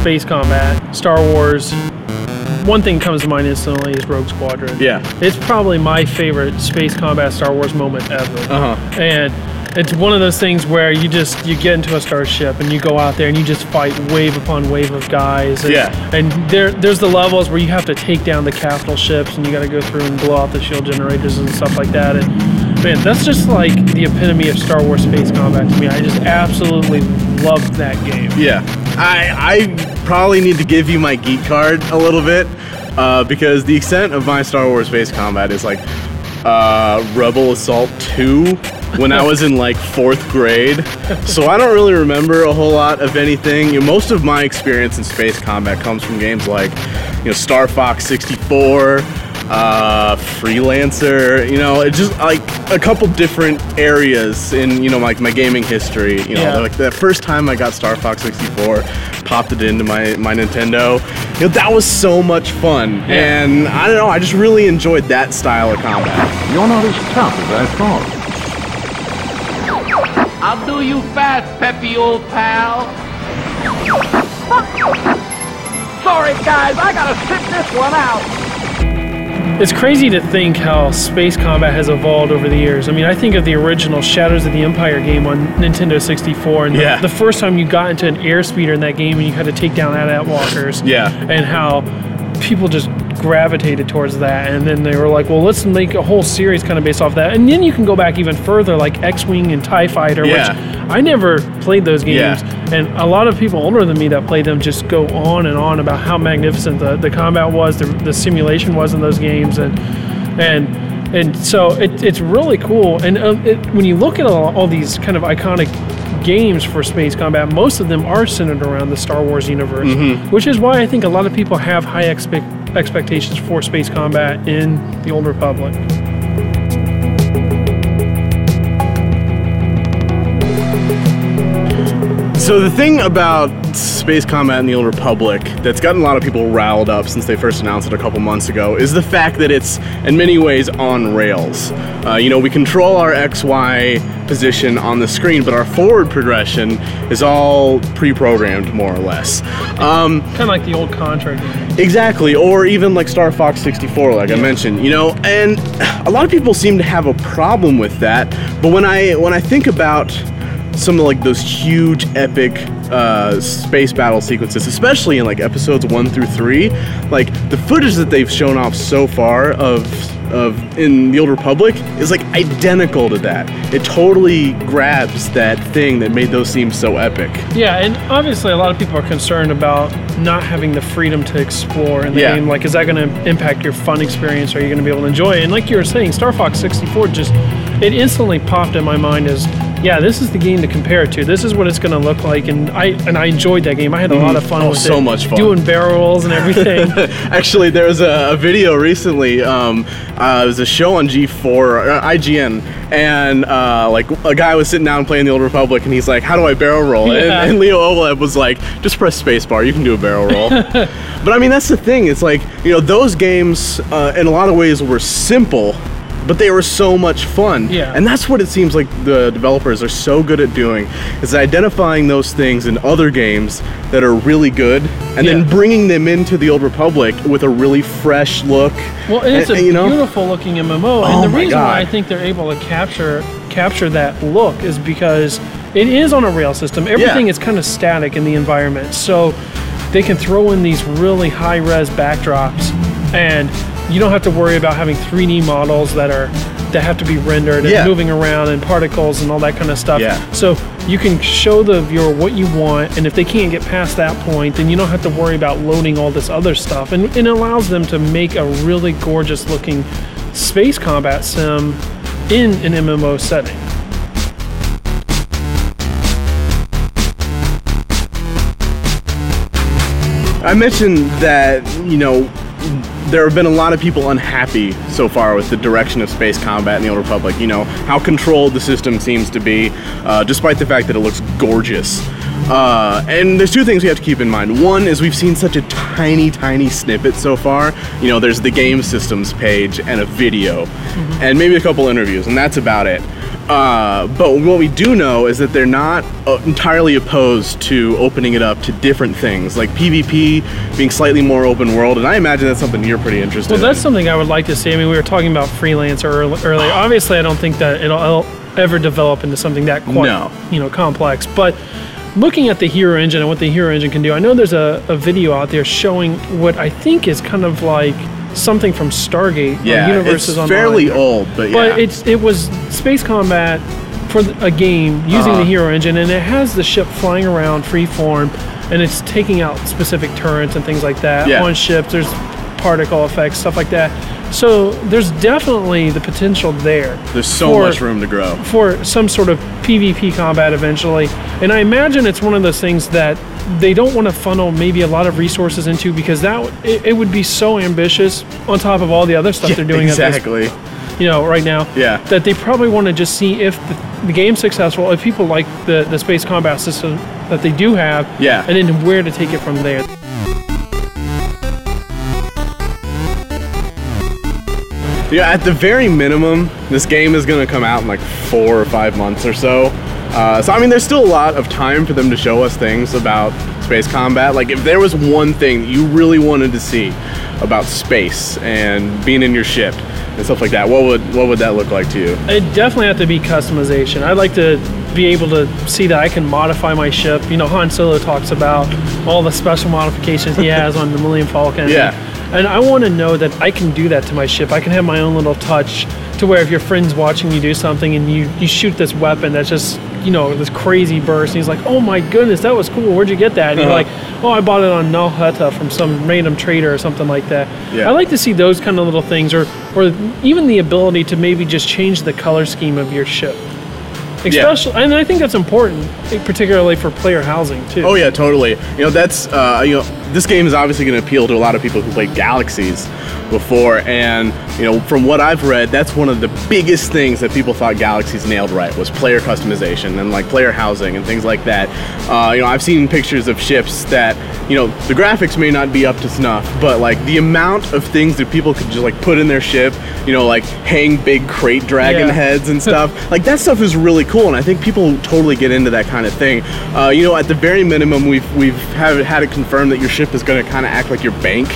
space combat, Star Wars. One thing comes to mind instantly is Rogue Squadron. Yeah. It's probably my favorite space combat Star Wars moment ever. Uh huh. And it's one of those things where you just you get into a starship and you go out there and you just fight wave upon wave of guys. And, Yeah. And there there's the levels where you have to take down the capital ships and you got to go through and blow out the shield generators and stuff like that. And man, that's just like the epitome of Star Wars space combat to me. I just absolutely loved that game. Yeah, I I probably need to give you my geek card a little bit uh, because the extent of my Star Wars space combat is like uh, Rebel Assault 2 when I was in like fourth grade. So I don't really remember a whole lot of anything. You know, most of my experience in space combat comes from games like you know Star Fox 64. Uh, freelancer, you know, it just like a couple different areas in, you know, like my gaming history. You know, Yeah. like the first time I got Star Fox 64, popped it into my, my Nintendo, you know, that was so much fun. Yeah. And I don't know, I just really enjoyed that style of combat. You're not as tough as I thought. I'll do you fast, peppy old pal. Sorry, guys, I gotta sit this one out. It's crazy to think how space combat has evolved over the years. I mean, I think of the original Shadows of the Empire game on Nintendo 64, and the- Yeah. the, first time you got into an airspeeder in that game and you had to take down AT-AT walkers. Yeah. And how people just gravitated towards that, and then they were like, "Well, let's make a whole series kind of based off that." And then you can go back even further, like X-wing and Tie Fighter, Yeah. which I never played those Yeah. games. And a lot of people older than me that played them just go on and on about how magnificent the, the combat was, the, the simulation was in those games, and and and so it, it's really cool. And uh, it, when you look at all, all these kind of iconic games for space combat, most of them are centered around the Star Wars universe, which is why I think a lot of people have high expect, expectations for space combat in the Old Republic. So the thing about space combat in the Old Republic that's gotten a lot of people riled up since they first announced it a couple months ago is the fact that it's in many ways on rails. Uh, you know, we control our XY position on the screen, but our forward progression is all pre-programmed more or less. Um, Kind of like the old Contra game. Exactly, or even like Star Fox 64, like I mentioned, you know, and a lot of people seem to have a problem with that. But when I when I think about some of like those huge epic uh, space battle sequences, especially in like episodes one through three, like the footage that they've shown off so far of of in the Old Republic is like identical to that. It totally grabs that thing that made those seem so epic. Yeah, and obviously a lot of people are concerned about not having the freedom to explore in the Yeah. game. Like, is that going to impact your fun experience? Are you going to be able to enjoy it? And like you were saying, Star Fox 64 just it instantly popped in my mind as, yeah, this is the game to compare it to. This is what it's going to look like, and I and I enjoyed that game. I had a lot of fun Oh, with it. so much fun. doing barrel rolls and everything. Actually, there was a, a video recently. Um, uh, it was a show on G4 or uh, IGN, and uh, like a guy was sitting down playing the Old Republic, and he's like, "How do I barrel roll?" Yeah. And, and Leo Oleb was like, "Just press spacebar. You can do a barrel roll." but I mean, that's the thing. It's like you know, those games uh, in a lot of ways were simple. But they were so much fun. Yeah. And that's what it seems like the developers are so good at doing is identifying those things in other games that are really good and Yeah. then bringing them into the Old Republic with a really fresh look. Well, and it's And- a you know, beautiful looking MMO, Oh and the reason why I think they're able to capture capture that look is because it is on a rail system. Everything Yeah. is kind of static in the environment, so they can throw in these really high res backdrops, and you don't have to worry about having 3D models that are that have to be rendered and Yeah. moving around and particles and all that kind of stuff. Yeah. So you can show the viewer what you want, and if they can't get past that point, then you don't have to worry about loading all this other stuff. And, and it allows them to make a really gorgeous looking space combat sim in an MMO setting. I mentioned that, you know, there have been a lot of people unhappy so far with the direction of space combat in the Old Republic. You know, how controlled the system seems to be, uh, despite the fact that it looks gorgeous. Uh, and there's two things we have to keep in mind. One is we've seen such a tiny, tiny snippet so far. You know, there's the game systems page and a video, and maybe a couple interviews, and that's about it. Uh, but what we do know is that they're not uh, entirely opposed to opening it up to different things, like PvP being slightly more open world, and I imagine that's something you're pretty interested Well, that's in. something I would like to see. I mean, we were talking about freelancer earl- earlier. Obviously, I don't think that it'll, it'll ever develop into something that quite, No. you know, complex. But looking at the Hero Engine and what the Hero Engine can do, I know there's a, a video out there showing what I think is kind of like something from Stargate. yeah, Universes it's Online. fairly old, but yeah. But it's it was space combat for a game using the Uh-huh. Hero Engine, and it has the ship flying around freeform, and it's taking out specific turrets and things like that Yeah. on ships. There's particle effects, stuff like that. So there's definitely the potential there. There's so for- much room to grow. for some sort of PvP combat eventually. And I imagine it's one of those things that they don't want to funnel maybe a lot of resources into because that it, it would be so ambitious on top of all the other stuff they're doing at this exactly. you know, right now. Yeah. That they probably want to just see if the, the game's successful, if people like the, the space combat system that they do have, Yeah. and then where to take it from there. Yeah, at the very minimum, this game is going to come out in like four or five months or so. Uh, so I mean, there's still a lot of time for them to show us things about space combat. Like, if there was one thing you really wanted to see about space and being in your ship and stuff like that, what would what would that look like to you? It definitely have to be customization. I'd like to be able to see that I can modify my ship. You know, Han Solo talks about all the special modifications he has on the Millennium Falcon. Yeah. And I want to know that I can do that to my ship. I can have my own little touch to where if your friend's watching you do something and you, you shoot this weapon that's just, you know, this crazy burst, and he's like, oh my goodness, that was cool. Where'd you get that? And you're Uh-huh. like, oh, I bought it on Nal Hutta from some random trader or something like that. Yeah. I like to see those kind of little things or, or even the ability to maybe just change the color scheme of your ship. Especially, and I think that's important, particularly for player housing too. Oh yeah, totally. You know, that's uh, you know, this game is obviously going to appeal to a lot of people who played Galaxies before, and you know, from what I've read, that's one of the biggest things that people thought Galaxies nailed right was player customization and like player housing and things like that. Uh, you know, I've seen pictures of ships that you know the graphics may not be up to snuff, but like the amount of things that people could just like put in their ship, you know, like hang big krayt dragon Yeah. heads and stuff. like that stuff is really cool, and I think people totally get into that kind of thing. Uh, you know, at the very minimum, we've we've have, had it confirmed that your ship is going to kind of act like your bank.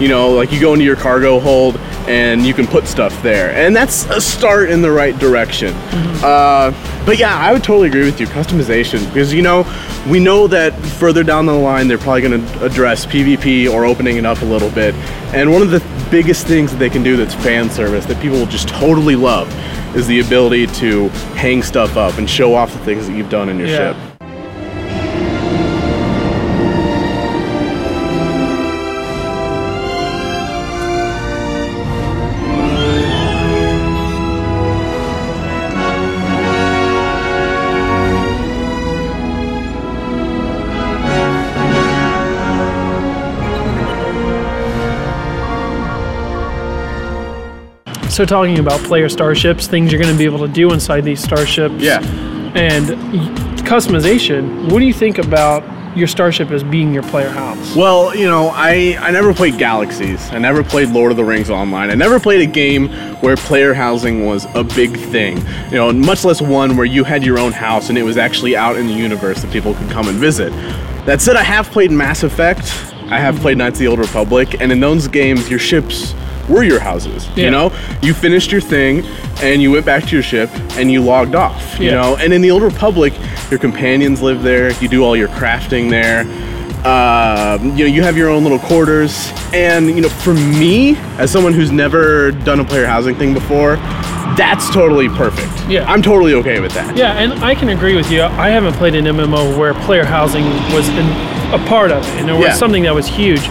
You know, like you go into your cargo hold and you can put stuff there, and that's a start in the right direction. Uh, but yeah, I would totally agree with you. Customization, because you know, we know that further down the line they're probably going to address PvP or opening it up a little bit. And one of the biggest things that they can do that's fan service that people will just totally love is the ability to hang stuff up and show off the things that you've done in your Yeah. ship. So talking about player starships, things you're going to be able to do inside these starships. Yeah. And customization. What do you think about your starship as being your player house? Well, you know, I, I never played Galaxies. I never played Lord of the Rings Online. I never played a game where player housing was a big thing. You know, much less one where you had your own house and it was actually out in the universe that people could come and visit. That said, I have played Mass Effect. I have played Knights of the Old Republic, and in those games, your ships were your houses. Yeah. You know, you finished your thing and you went back to your ship and you logged off. You Yeah. know, and in the Old Republic, your companions live there. You do all your crafting there. Uh, you know, you have your own little quarters. And you know, for me, as someone who's never done a player housing thing before, that's totally perfect. Yeah. I'm totally okay with that. Yeah, and I can agree with you. I haven't played an MMO where player housing was in, a part of it, and it was Yeah. something that was huge.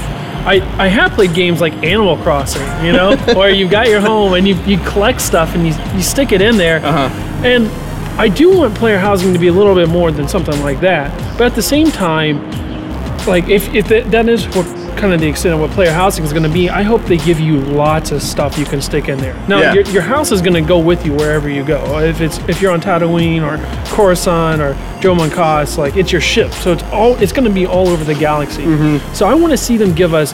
I, I have played games like Animal Crossing, you know, where you've got your home and you, you collect stuff and you, you stick it in there. Uh-huh. And I do want player housing to be a little bit more than something like that. But at the same time, like if, if that, that is what kind of the extent of what player housing is going to be, I hope they give you lots of stuff you can stick in there. Now Yeah. your, your house is going to go with you wherever you go. If it's if you're on Tatooine or Coruscant or Dromund Kaas, like it's your ship, so it's all it's going to be all over the galaxy. Mm-hmm. So I want to see them give us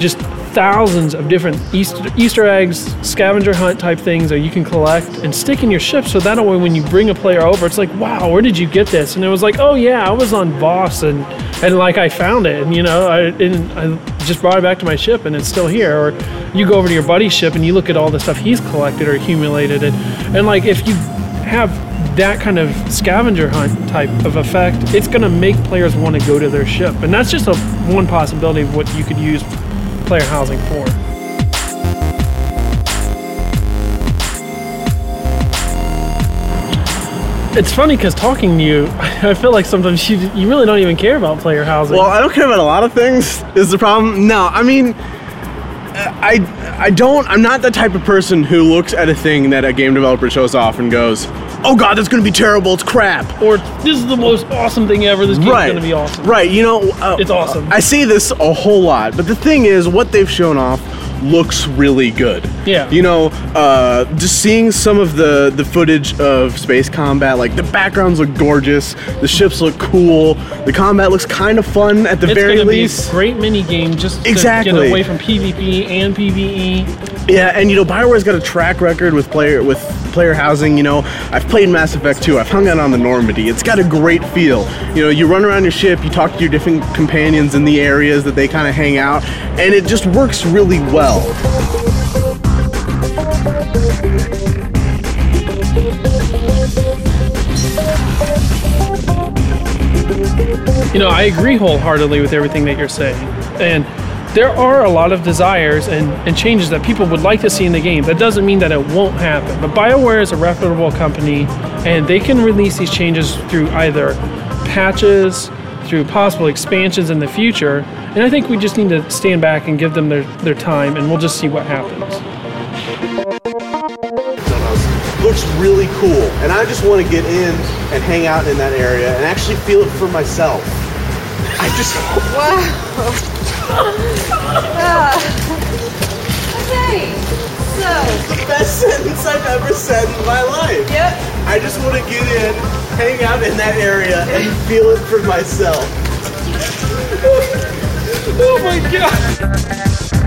just thousands of different Easter, Easter eggs, scavenger hunt type things that you can collect and stick in your ship. So that way, when you bring a player over, it's like, wow, where did you get this? And it was like, oh yeah, I was on Voss and and like I found it, and you know, I and I just brought it back to my ship, and it's still here. Or you go over to your buddy's ship and you look at all the stuff he's collected or accumulated, and and like if you have that kind of scavenger hunt type of effect, it's going to make players want to go to their ship, and that's just a one possibility of what you could use player housing for. It's funny because talking to you, I feel like sometimes you, you really don't even care about player housing. Well, I don't care about a lot of things. Is the problem? No, I mean, I I don't. I'm not the type of person who looks at a thing that a game developer shows off and goes, "Oh God, that's gonna be terrible. It's crap." or this is the most awesome thing ever. This game's right. going to be awesome. Right. You know, uh, It's awesome. I see this a whole lot, but the thing is, what they've shown off looks really good. Yeah. You know, uh, just seeing some of the the footage of space combat, like the backgrounds look gorgeous, the ships look cool, the combat looks kind of fun at the It's very going to be least. a great mini game just to Exactly. get away from PvP and. PvE. Yeah, and you know, Bioware's got a track record with player with player housing. You know, I've played Mass Effect 2. I've hung out on the Normandy. It's got a great feel. You know, you run around your ship, you talk to your different companions in the areas that they kind of hang out, and it just works really well. You know, I agree wholeheartedly with everything that you're saying. And there are a lot of desires and, and changes that people would like to see in the game. That doesn't mean that it won't happen. But BioWare is a reputable company and they can release these changes through either patches, through possible expansions in the future. And I think we just need to stand back and give them their, their time and we'll just see what happens. Looks really cool, and I just want to get in and hang out in that area and actually feel it for myself. I just Okay, so, the best sentence I've ever said in my life. yep. I just want to get in, hang out in that area, and feel it for myself. Oh my god!